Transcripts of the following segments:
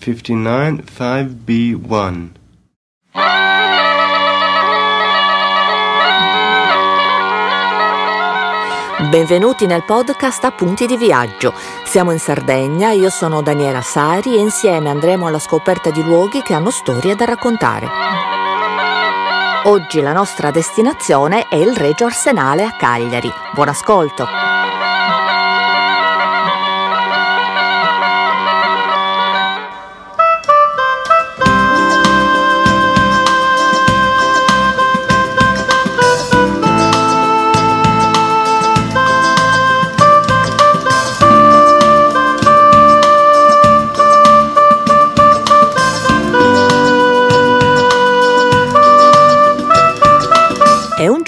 59 5B1. Benvenuti nel podcast Appunti di viaggio. Siamo in Sardegna, io sono Daniela Sari e insieme andremo alla scoperta di luoghi che hanno storie da raccontare. Oggi la nostra destinazione è il Regio Arsenale a Cagliari. Buon ascolto!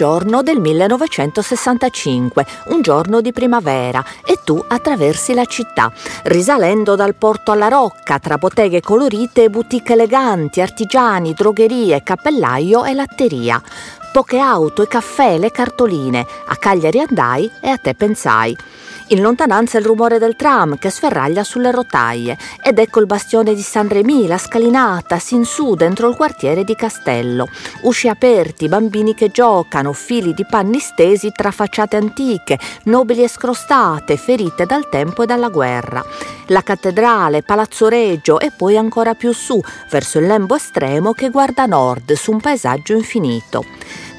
Giorno del 1965, un giorno di primavera, e tu attraversi la città, risalendo dal porto alla rocca, tra botteghe colorite e boutique eleganti, artigiani, drogherie, cappellaio e latteria. Poche auto, e caffè, le cartoline. A Cagliari andai e a te pensai. In lontananza il rumore del tram che sferraglia sulle rotaie ed ecco il bastione di San Remi, la scalinata, sin su dentro il quartiere di Castello. Usci aperti, bambini che giocano, fili di panni stesi tra facciate antiche, nobili e scrostate, ferite dal tempo e dalla guerra. La cattedrale, Palazzo Reggio e poi ancora più su, verso il lembo estremo che guarda nord su un paesaggio infinito.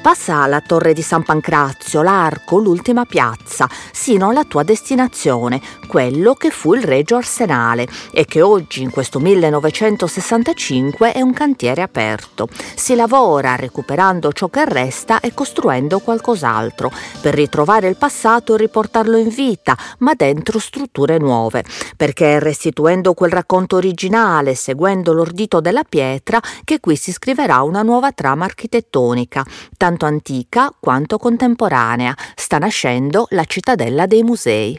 Passa la torre di San Pancrazio, l'arco, l'ultima piazza, sino alla tua destinazione, quello che fu il Regio Arsenale e che oggi, in questo 1965, è un cantiere aperto. Si lavora recuperando ciò che resta e costruendo qualcos'altro, per ritrovare il passato e riportarlo in vita, ma dentro strutture nuove, perché è restituendo quel racconto originale, seguendo l'ordito della pietra, che qui si scriverà una nuova trama architettonica, tanto antica quanto contemporanea. Sta nascendo la cittadella dei musei.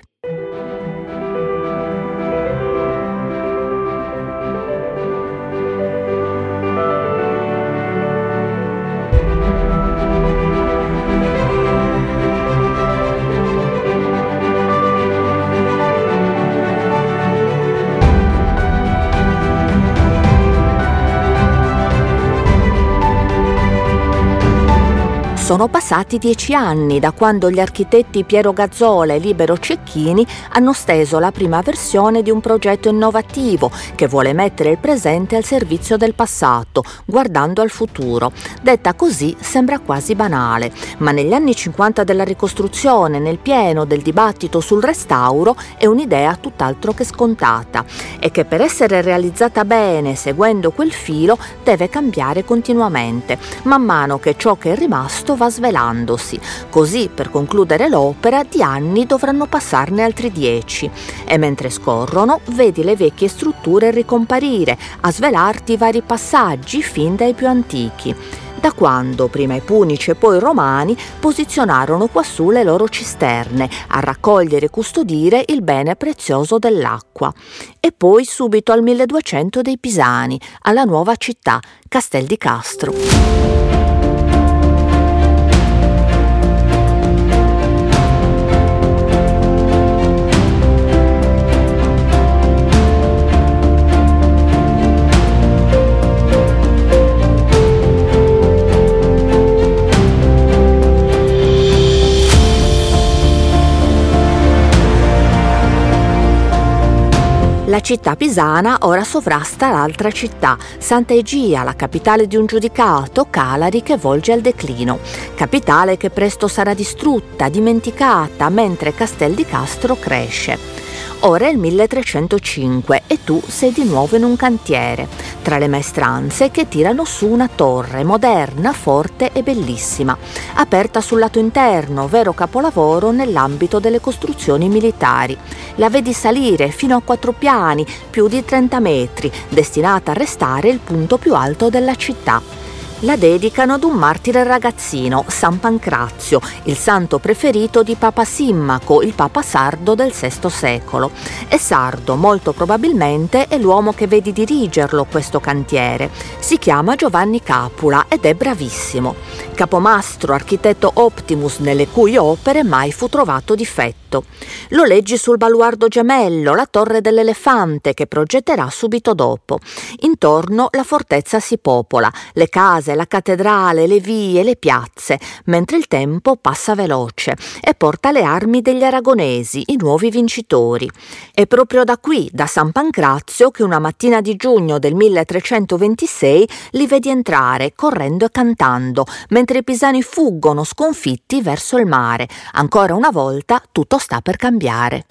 Sono passati dieci anni da quando gli architetti Piero Gazzola e Libero Cecchini hanno steso la prima versione di un progetto innovativo che vuole mettere il presente al servizio del passato, guardando al futuro. Detta così sembra quasi banale, ma negli anni 50 della ricostruzione, nel pieno del dibattito sul restauro, è un'idea tutt'altro che scontata e che per essere realizzata bene, seguendo quel filo, deve cambiare continuamente, man mano che ciò che è rimasto va svelandosi. Così, per concludere l'opera, di anni dovranno passarne altri dieci. E mentre scorrono, vedi le vecchie strutture ricomparire, a svelarti i vari passaggi fin dai più antichi da quando prima i punici e poi i romani posizionarono quassù le loro cisterne a raccogliere e custodire il bene prezioso dell'acqua. E poi subito al 1200 dei Pisani, alla nuova città, Castel di Castro. La città pisana ora sovrasta l'altra città, Santa Egia, la capitale di un giudicato, Calari, che volge al declino. Capitale che presto sarà distrutta, dimenticata, mentre Castel di Castro cresce. Ora è il 1305 e tu sei di nuovo in un cantiere, tra le maestranze che tirano su una torre moderna, forte e bellissima, aperta sul lato interno, vero capolavoro nell'ambito delle costruzioni militari. La vedi salire fino a quattro piani, più di 30 metri, destinata a restare il punto più alto della città la dedicano ad un martire ragazzino, San Pancrazio, il santo preferito di Papa Simmaco, il Papa sardo del VI secolo. E sardo, molto probabilmente, è l'uomo che vedi dirigerlo questo cantiere. Si chiama Giovanni Capula ed è bravissimo. Capomastro, architetto Optimus nelle cui opere mai fu trovato difetto Novecento. Lo leggi sul baluardo gemello, la torre dell'elefante, che progetterà subito dopo. Intorno la fortezza si popola, le case, la cattedrale, le vie, le piazze, mentre il tempo passa veloce e porta le armi degli aragonesi, i nuovi vincitori. È proprio da qui, da San Pancrazio, che una mattina di giugno del 1326 li vedi entrare, correndo e cantando, mentre i pisani fuggono sconfitti verso il mare. Ancora una volta tutto sta per cambiare.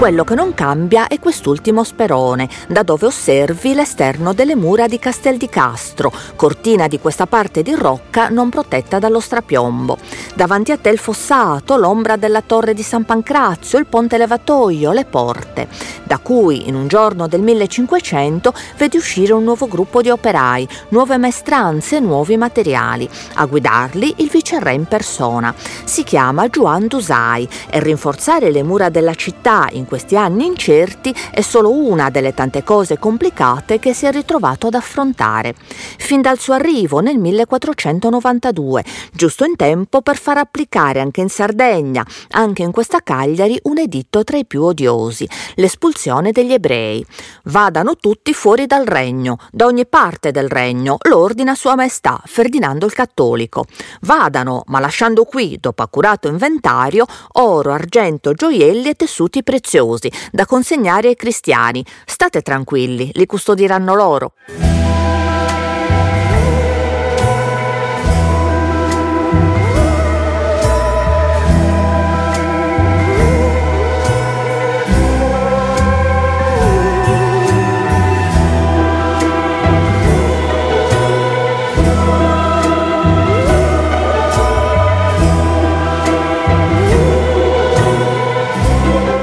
Quello che non cambia è quest'ultimo sperone, da dove osservi l'esterno delle mura di Castel di Castro, cortina di questa parte di rocca non protetta dallo strapiombo. Davanti a te il fossato, l'ombra della torre di San Pancrazio, il ponte levatoio, le porte, da cui in un giorno del 1500 vedi uscire un nuovo gruppo di operai, nuove maestranze, nuovi materiali. A guidarli il viceré in persona. Si chiama Juan Dusai e rinforzare le mura della città in questi anni incerti è solo una delle tante cose complicate che si è ritrovato ad affrontare, fin dal suo arrivo nel 1492, giusto in tempo per far applicare anche in Sardegna, anche in questa Cagliari, un editto tra i più odiosi, l'espulsione degli ebrei. Vadano tutti fuori dal regno, da ogni parte del regno, lo ordina Sua Maestà Ferdinando il Cattolico. Vadano, ma lasciando qui, dopo accurato inventario, oro, argento, gioielli e tessuti preziosi da consegnare ai cristiani. State tranquilli, li custodiranno loro.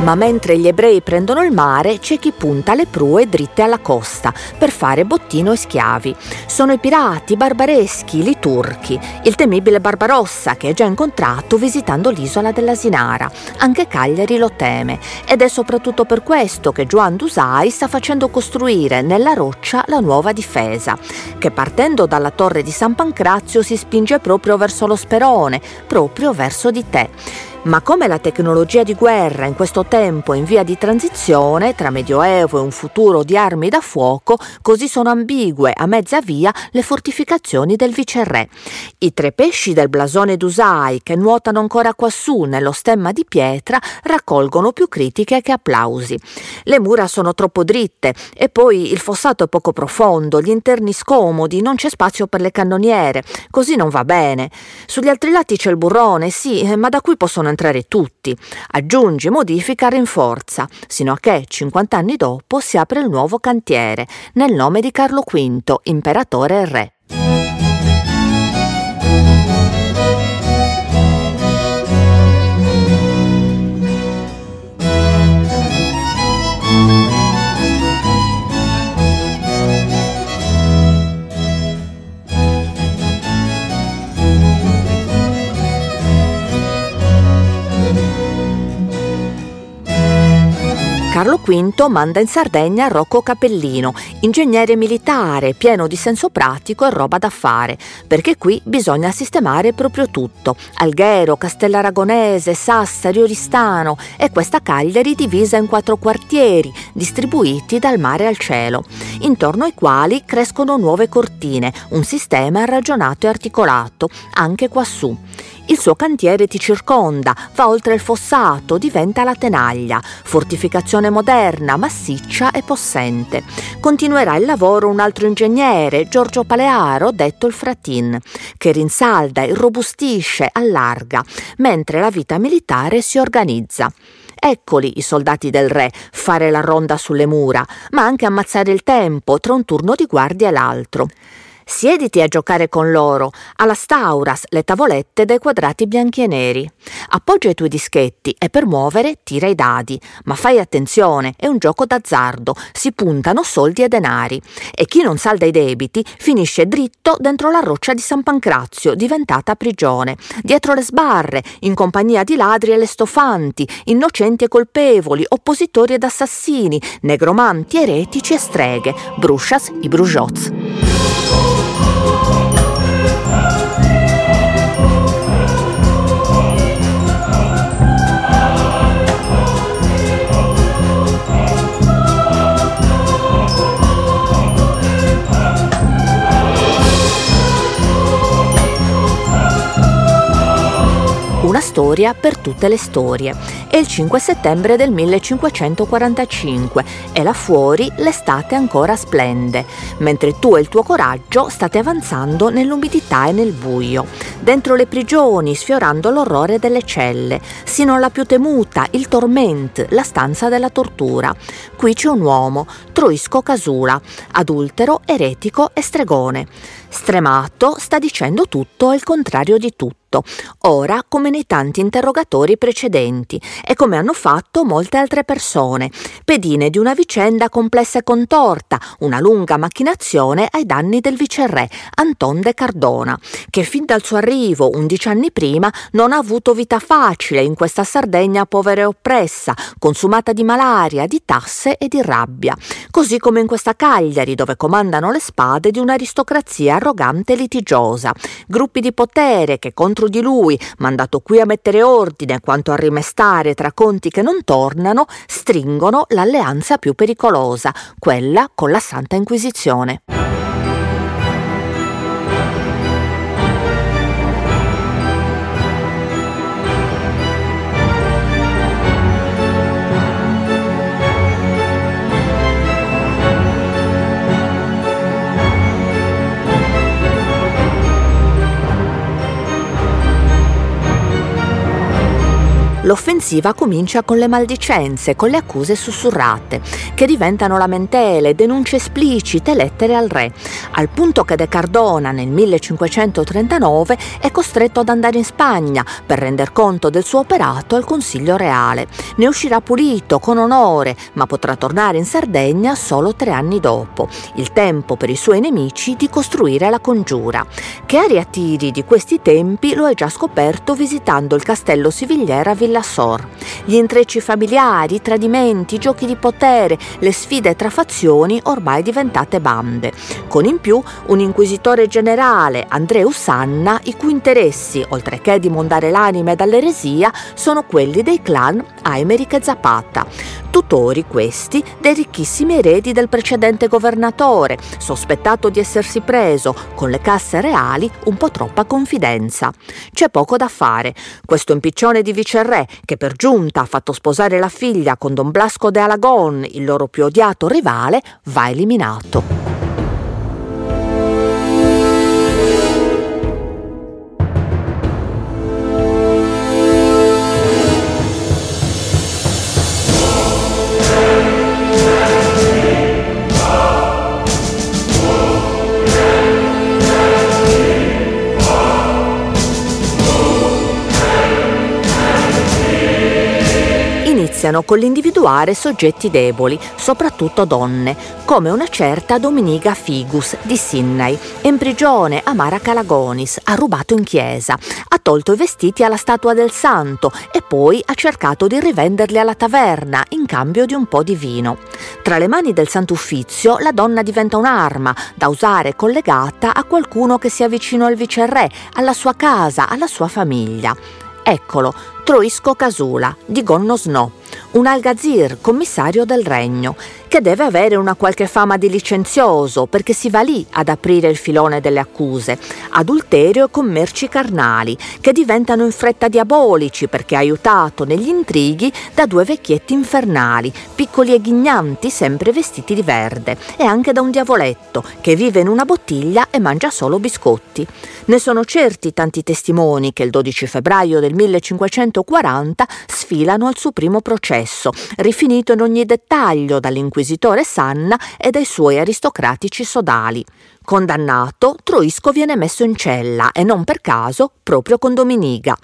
Ma mentre gli ebrei prendono il mare, c'è chi punta le prue dritte alla costa per fare bottino e schiavi. Sono i pirati barbareschi, i turchi, il temibile Barbarossa che è già incontrato visitando l'isola dell'Asinara. Anche Cagliari lo teme ed è soprattutto per questo che Juan Dusai sta facendo costruire nella roccia la nuova difesa, che partendo dalla torre di San Pancrazio si spinge proprio verso lo Sperone, proprio verso di te. Ma come la tecnologia di guerra in questo tempo in via di transizione tra Medioevo e un futuro di armi da fuoco, così sono ambigue a mezza via le fortificazioni del viceré. I tre pesci del blasone d'Usai che nuotano ancora quassù nello stemma di pietra raccolgono più critiche che applausi. Le mura sono troppo dritte e poi il fossato è poco profondo, gli interni scomodi, non c'è spazio per le cannoniere, così non va bene. Sugli altri lati c'è il burrone, sì, ma da qui possono tutti. Aggiunge, modifica, rinforza, sino a che 50 anni dopo si apre il nuovo cantiere, nel nome di Carlo V, imperatore e re. Carlo V manda in Sardegna Rocco Capellino, ingegnere militare, pieno di senso pratico e roba da fare, perché qui bisogna sistemare proprio tutto. Alghero, Castellaragonese, Sassari, Oristano e questa Cagliari divisa in quattro quartieri, distribuiti dal mare al cielo, intorno ai quali crescono nuove cortine, un sistema ragionato e articolato, anche quassù. Il suo cantiere ti circonda, va oltre il fossato, diventa la tenaglia, fortificazione moderna, massiccia e possente. Continuerà il lavoro un altro ingegnere, Giorgio Palearo, detto il Fratin, che rinsalda, irrobustisce, allarga, mentre la vita militare si organizza. Eccoli i soldati del re, fare la ronda sulle mura, ma anche ammazzare il tempo tra un turno di guardia e l'altro. Siediti a giocare con loro, alla Stauras, le tavolette dai quadrati bianchi e neri. Appoggia i tuoi dischetti e per muovere tira i dadi, ma fai attenzione, è un gioco d'azzardo, si puntano soldi e denari. E chi non salda i debiti finisce dritto dentro la roccia di San Pancrazio, diventata prigione, dietro le sbarre, in compagnia di ladri e lestofanti, innocenti e colpevoli, oppositori ed assassini, negromanti, eretici e streghe, bruscias i brujots. Una storia per tutte le storie. È il 5 settembre del 1545 e là fuori l'estate ancora splende, mentre tu e il tuo coraggio state avanzando nell'umidità e nel buio, dentro le prigioni, sfiorando l'orrore delle celle, sino alla più temuta, il torment, la stanza della tortura. Qui c'è un uomo, Troisco Casula, adultero, eretico e stregone. Stremato sta dicendo tutto al contrario di tutto. Ora come nei tanti interrogatori precedenti e come hanno fatto molte altre persone, pedine di una vicenda complessa e contorta, una lunga macchinazione ai danni del viceré Anton de Cardona, che fin dal suo arrivo undici anni prima non ha avuto vita facile in questa Sardegna povera e oppressa, consumata di malaria, di tasse e di rabbia, così come in questa Cagliari dove comandano le spade di un'aristocrazia arrogante e litigiosa, gruppi di potere che contro di lui, mandato qui a mettere ordine quanto a rimestare tra conti che non tornano, stringono l'alleanza più pericolosa, quella con la Santa Inquisizione. L'offensiva comincia con le maldicenze, con le accuse sussurrate, che diventano lamentele, denunce esplicite, lettere al re, al punto che De Cardona nel 1539 è costretto ad andare in Spagna per render conto del suo operato al Consiglio Reale. Ne uscirà pulito, con onore, ma potrà tornare in Sardegna solo tre anni dopo, il tempo per i suoi nemici di costruire la congiura. Che aria tiri di questi tempi lo è già scoperto visitando il castello Sivigliera Villa la SOR. Gli intrecci familiari, i tradimenti, i giochi di potere, le sfide tra fazioni ormai diventate bande. Con in più un inquisitore generale, Andreu Sanna, i cui interessi, oltre che di mondare l'anime dall'eresia, sono quelli dei clan Aymeric e Zapata. Tutori questi dei ricchissimi eredi del precedente governatore, sospettato di essersi preso con le casse reali un po' troppa confidenza. C'è poco da fare. Questo impiccione di viceré che per giunta ha fatto sposare la figlia con Don Blasco de Alagon, il loro più odiato rivale, va eliminato. Iniziano con l'individuare soggetti deboli, soprattutto donne, come una certa Dominiga Figus di Sinnai, in prigione a Mara Calagonis, ha rubato in chiesa, ha tolto i vestiti alla statua del santo e poi ha cercato di rivenderli alla taverna in cambio di un po' di vino. Tra le mani del Sant'Uffizio la donna diventa un'arma da usare collegata a qualcuno che sia vicino al viceré, alla sua casa, alla sua famiglia. Eccolo, Troisco Casula, di Gonno Snow un algazir, commissario del regno, che deve avere una qualche fama di licenzioso perché si va lì ad aprire il filone delle accuse, adulterio e commerci carnali, che diventano in fretta diabolici perché aiutato negli intrighi da due vecchietti infernali, piccoli e ghignanti, sempre vestiti di verde, e anche da un diavoletto che vive in una bottiglia e mangia solo biscotti. Ne sono certi tanti testimoni che il 12 febbraio del 1540 sfilano al suo primo processo, rifinito in ogni dettaglio dall'inquisitore Sanna e dai suoi aristocratici sodali. Condannato, Troisco viene messo in cella e non per caso proprio con Dominiga.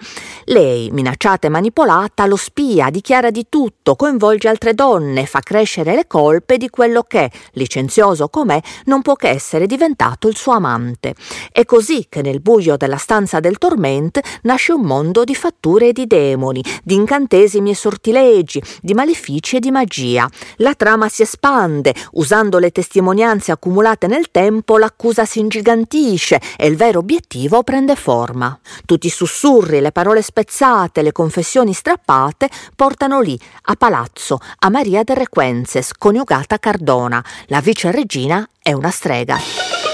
Lei, minacciata e manipolata, lo spia, dichiara di tutto, coinvolge altre donne, fa crescere le colpe di quello che, licenzioso com'è, non può che essere diventato il suo amante. È così che nel buio della stanza del torment nasce un mondo di fatture e di demoni, di incantesimi e sortilegi, di malefici e di magia. La trama si espande, usando le testimonianze accumulate nel tempo, la l'accusa si ingigantisce e il vero obiettivo prende forma. Tutti i sussurri, le parole spezzate, le confessioni strappate portano lì, a palazzo, a Maria de Requences, coniugata Cardona. La vice regina è una strega.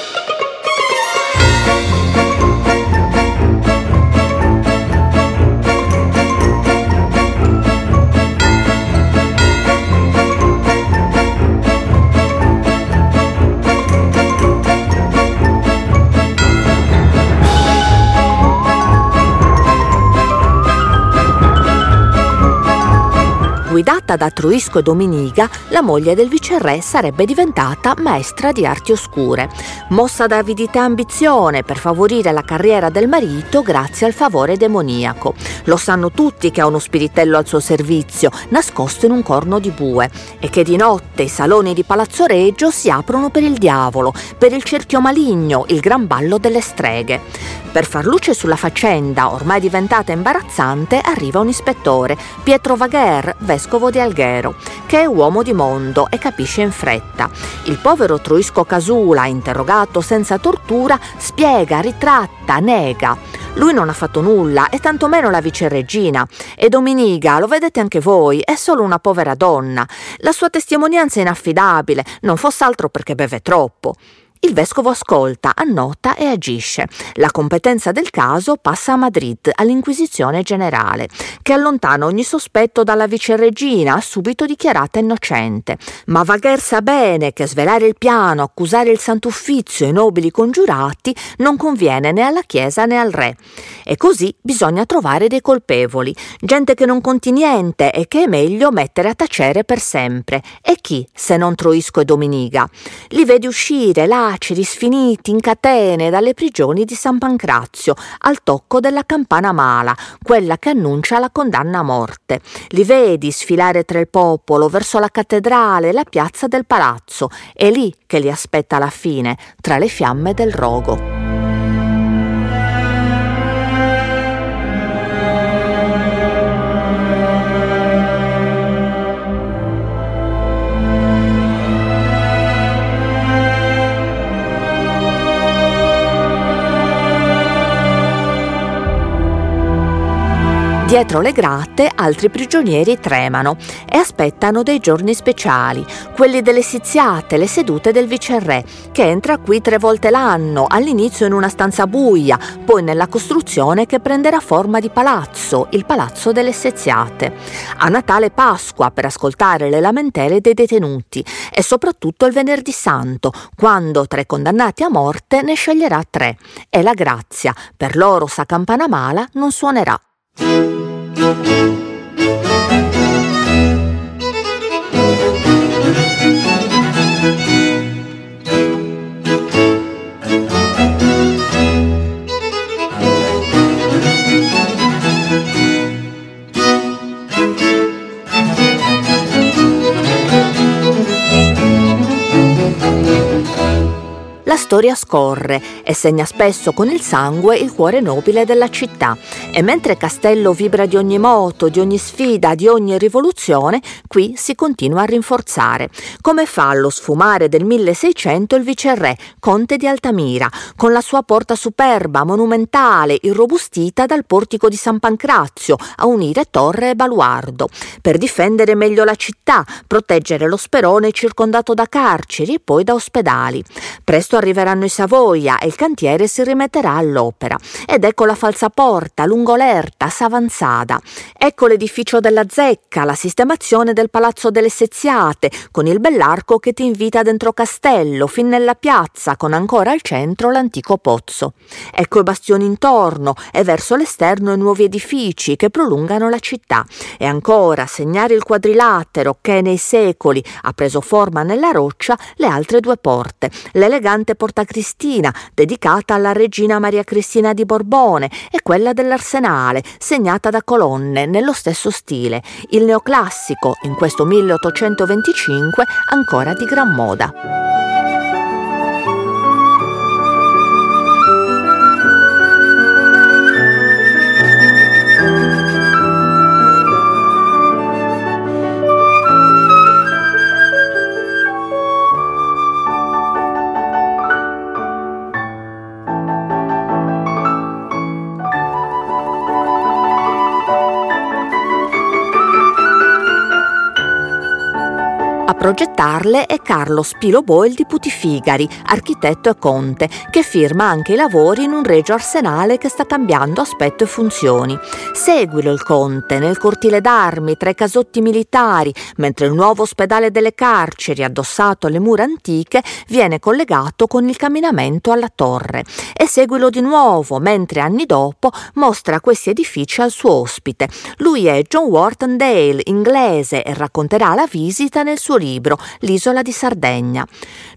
Guidata da Truisco e Dominiga, la moglie del viceré sarebbe diventata maestra di arti oscure, mossa da avidità e ambizione per favorire la carriera del marito grazie al favore demoniaco. Lo sanno tutti che ha uno spiritello al suo servizio, nascosto in un corno di bue, e che di notte i saloni di Palazzo Reggio si aprono per il diavolo, per il cerchio maligno, il gran ballo delle streghe. Per far luce sulla faccenda, ormai diventata imbarazzante, arriva un ispettore, Pietro Vagher, vescovo vescovo di Alghero, che è uomo di mondo e capisce in fretta. Il povero Truisco Casula, interrogato senza tortura, spiega, ritratta, nega. Lui non ha fatto nulla e tantomeno la viceregina. E Dominiga, lo vedete anche voi, è solo una povera donna. La sua testimonianza è inaffidabile, non fosse altro perché beve troppo. Il vescovo ascolta, annota e agisce. La competenza del caso passa a Madrid, all'Inquisizione generale, che allontana ogni sospetto dalla viceregina, subito dichiarata innocente. Ma Vagher sa bene che svelare il piano, accusare il Sant'Uffizio e i nobili congiurati non conviene né alla Chiesa né al Re. E così bisogna trovare dei colpevoli, gente che non conti niente e che è meglio mettere a tacere per sempre. E chi, se non Troisco e Dominiga? Li vedi uscire là laceri sfiniti in catene dalle prigioni di San Pancrazio al tocco della campana mala, quella che annuncia la condanna a morte. Li vedi sfilare tra il popolo verso la cattedrale la piazza del palazzo, è lì che li aspetta la fine, tra le fiamme del rogo. Dietro le grate altri prigionieri tremano e aspettano dei giorni speciali, quelli delle siziate, le sedute del viceré, che entra qui tre volte l'anno, all'inizio in una stanza buia, poi nella costruzione che prenderà forma di palazzo, il palazzo delle seziate. A Natale Pasqua per ascoltare le lamentele dei detenuti e soprattutto il venerdì santo, quando tra i condannati a morte ne sceglierà tre e la grazia per loro sa campana mala non suonerà. La storia scorre e segna spesso con il sangue il cuore nobile della città. E mentre Castello vibra di ogni moto, di ogni sfida, di ogni rivoluzione, qui si continua a rinforzare. Come fa allo sfumare del 1600 il viceré, conte di Altamira, con la sua porta superba, monumentale, irrobustita dal portico di San Pancrazio, a unire torre e baluardo, per difendere meglio la città, proteggere lo sperone circondato da carceri e poi da ospedali. Presto arriveranno i Savoia e il cantiere si rimetterà all'opera. Ed ecco la falsa porta, lungo l'Erta, Savanzada. Ecco l'edificio della Zecca, la sistemazione del Palazzo delle Seziate, con il bell'arco che ti invita dentro castello, fin nella piazza, con ancora al centro l'antico pozzo. Ecco i bastioni intorno e verso l'esterno i nuovi edifici che prolungano la città. E ancora segnare il quadrilatero che nei secoli ha preso forma nella roccia le altre due porte, l'elegante porta Porta Cristina, dedicata alla regina Maria Cristina di Borbone, e quella dell'Arsenale, segnata da colonne nello stesso stile, il neoclassico, in questo 1825 ancora di gran moda. Roger progettarle è Carlo Spilo Boil di Putifigari, architetto e conte, che firma anche i lavori in un regio arsenale che sta cambiando aspetto e funzioni. Seguilo il conte nel cortile d'armi tra i casotti militari, mentre il nuovo ospedale delle carceri, addossato alle mura antiche, viene collegato con il camminamento alla torre. E seguilo di nuovo, mentre anni dopo mostra questi edifici al suo ospite. Lui è John Wharton Dale, inglese, e racconterà la visita nel suo libro, L'isola di Sardegna.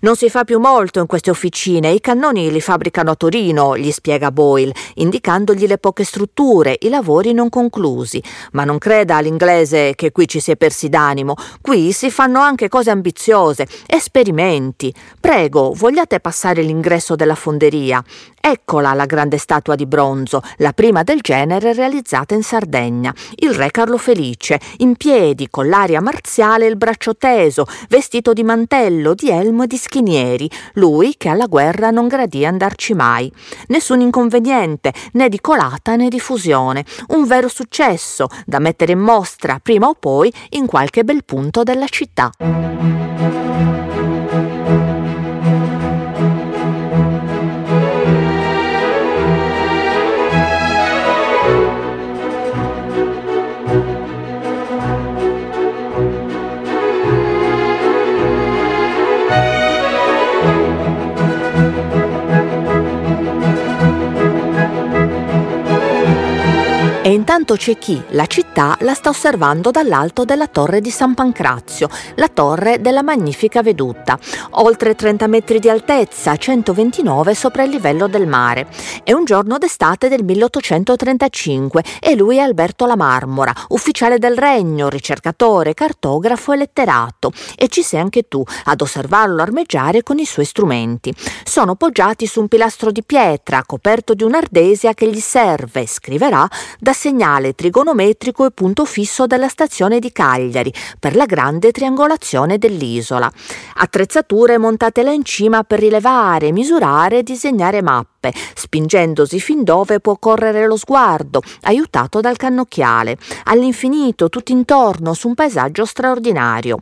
Non si fa più molto in queste officine, i cannoni li fabbricano a Torino, gli spiega Boyle, indicandogli le poche strutture, i lavori non conclusi. Ma non creda all'inglese che qui ci si è persi d'animo, qui si fanno anche cose ambiziose, esperimenti. Prego, vogliate passare l'ingresso della fonderia? Eccola la grande statua di bronzo, la prima del genere realizzata in Sardegna. Il re Carlo Felice, in piedi, con l'aria marziale e il braccio teso, vestito di mantello, di elmo e di schinieri, lui che alla guerra non gradì andarci mai. Nessun inconveniente, né di colata né di fusione. Un vero successo, da mettere in mostra prima o poi in qualche bel punto della città. Intanto c'è chi la città la sta osservando dall'alto della torre di San Pancrazio, la torre della magnifica veduta, oltre 30 metri di altezza, 129 sopra il livello del mare. È un giorno d'estate del 1835 e lui è Alberto La Marmora, ufficiale del regno, ricercatore, cartografo e letterato. E ci sei anche tu ad osservarlo armeggiare con i suoi strumenti. Sono poggiati su un pilastro di pietra coperto di un'ardesia che gli serve, scriverà, da da segnale trigonometrico e punto fisso della stazione di Cagliari per la grande triangolazione dell'isola. Attrezzature montate là in cima per rilevare, misurare e disegnare mappe, spingendosi fin dove può correre lo sguardo, aiutato dal cannocchiale, all'infinito tutt'intorno su un paesaggio straordinario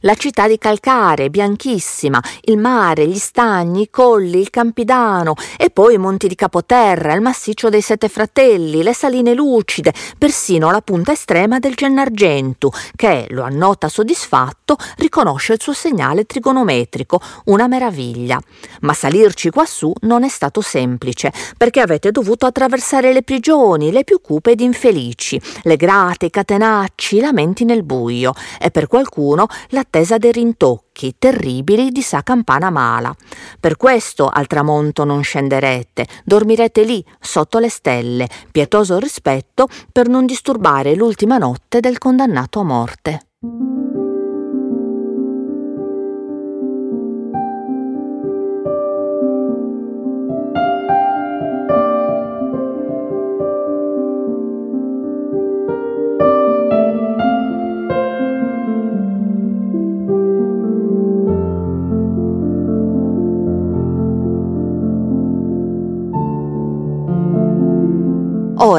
la città di Calcare, bianchissima, il mare, gli stagni, i colli, il Campidano e poi i monti di Capoterra, il massiccio dei Sette Fratelli, le saline lucide, persino la punta estrema del Gennargentu, che, lo annota soddisfatto, riconosce il suo segnale trigonometrico, una meraviglia. Ma salirci quassù non è stato semplice, perché avete dovuto attraversare le prigioni, le più cupe ed infelici, le grate, i catenacci, i lamenti nel buio, e per qualcuno la l'attesa dei rintocchi terribili di sa campana mala. Per questo al tramonto non scenderete, dormirete lì, sotto le stelle, pietoso rispetto per non disturbare l'ultima notte del condannato a morte.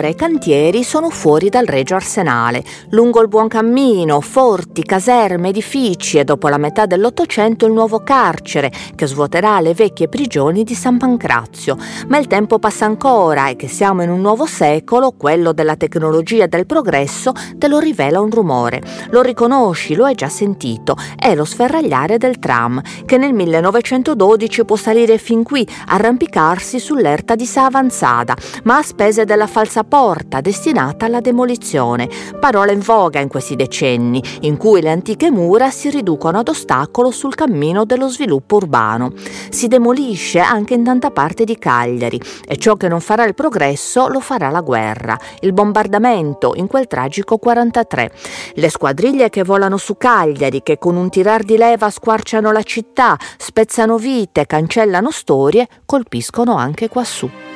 Ora i cantieri sono fuori dal Regio Arsenale, lungo il buon cammino, forti, caserme, edifici e dopo la metà dell'Ottocento il nuovo carcere che svuoterà le vecchie prigioni di San Pancrazio. Ma il tempo passa ancora e che siamo in un nuovo secolo, quello della tecnologia e del progresso, te lo rivela un rumore. Lo riconosci, lo hai già sentito, è lo sferragliare del tram che nel 1912 può salire fin qui, arrampicarsi sull'erta di Sa Avanzada, ma a spese della falsa porta destinata alla demolizione, parola in voga in questi decenni, in cui le antiche mura si riducono ad ostacolo sul cammino dello sviluppo urbano. Si demolisce anche in tanta parte di Cagliari e ciò che non farà il progresso lo farà la guerra, il bombardamento in quel tragico 43. Le squadriglie che volano su Cagliari, che con un tirar di leva squarciano la città, spezzano vite, cancellano storie, colpiscono anche quassù.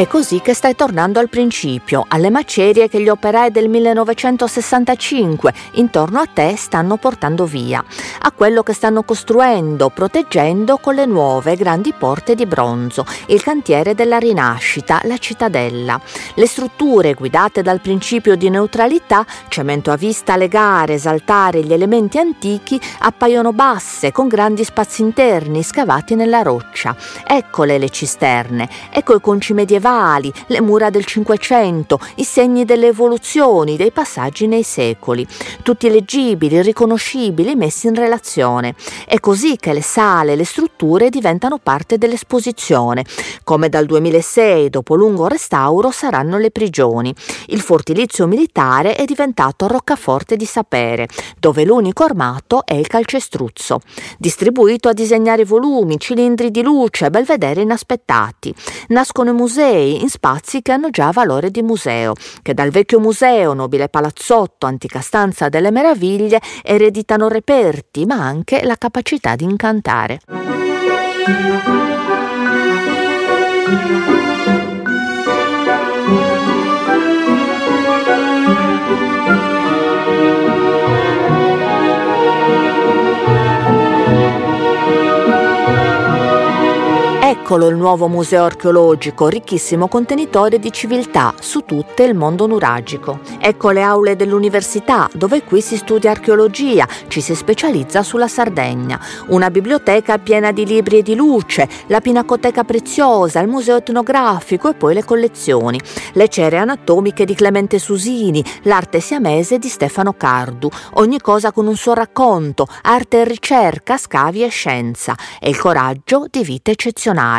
È così che stai tornando al principio, alle macerie che gli operai del 1965 intorno a te stanno portando via, a quello che stanno costruendo, proteggendo con le nuove grandi porte di bronzo, il cantiere della rinascita, la cittadella. Le strutture guidate dal principio di neutralità, cemento a vista, legare, esaltare gli elementi antichi, appaiono basse, con grandi spazi interni scavati nella roccia. Eccole le cisterne, ecco i conci medievali medievali, le mura del Cinquecento, i segni delle evoluzioni, dei passaggi nei secoli, tutti leggibili, riconoscibili, messi in relazione. È così che le sale e le strutture diventano parte dell'esposizione, come dal 2006, dopo lungo restauro, saranno le prigioni. Il fortilizio militare è diventato roccaforte di sapere, dove l'unico armato è il calcestruzzo, distribuito a disegnare volumi, cilindri di luce, belvedere inaspettati. Nascono i musei, musei in spazi che hanno già valore di museo, che dal vecchio museo, nobile palazzotto, antica stanza delle meraviglie, ereditano reperti, ma anche la capacità di incantare. Eccolo il nuovo museo archeologico, ricchissimo contenitore di civiltà su tutto il mondo nuragico. Ecco le aule dell'università, dove qui si studia archeologia, ci si specializza sulla Sardegna. Una biblioteca piena di libri e di luce, la pinacoteca preziosa, il museo etnografico e poi le collezioni. Le cere anatomiche di Clemente Susini, l'arte siamese di Stefano Cardu. Ogni cosa con un suo racconto, arte e ricerca, scavi e scienza. E il coraggio di vite eccezionali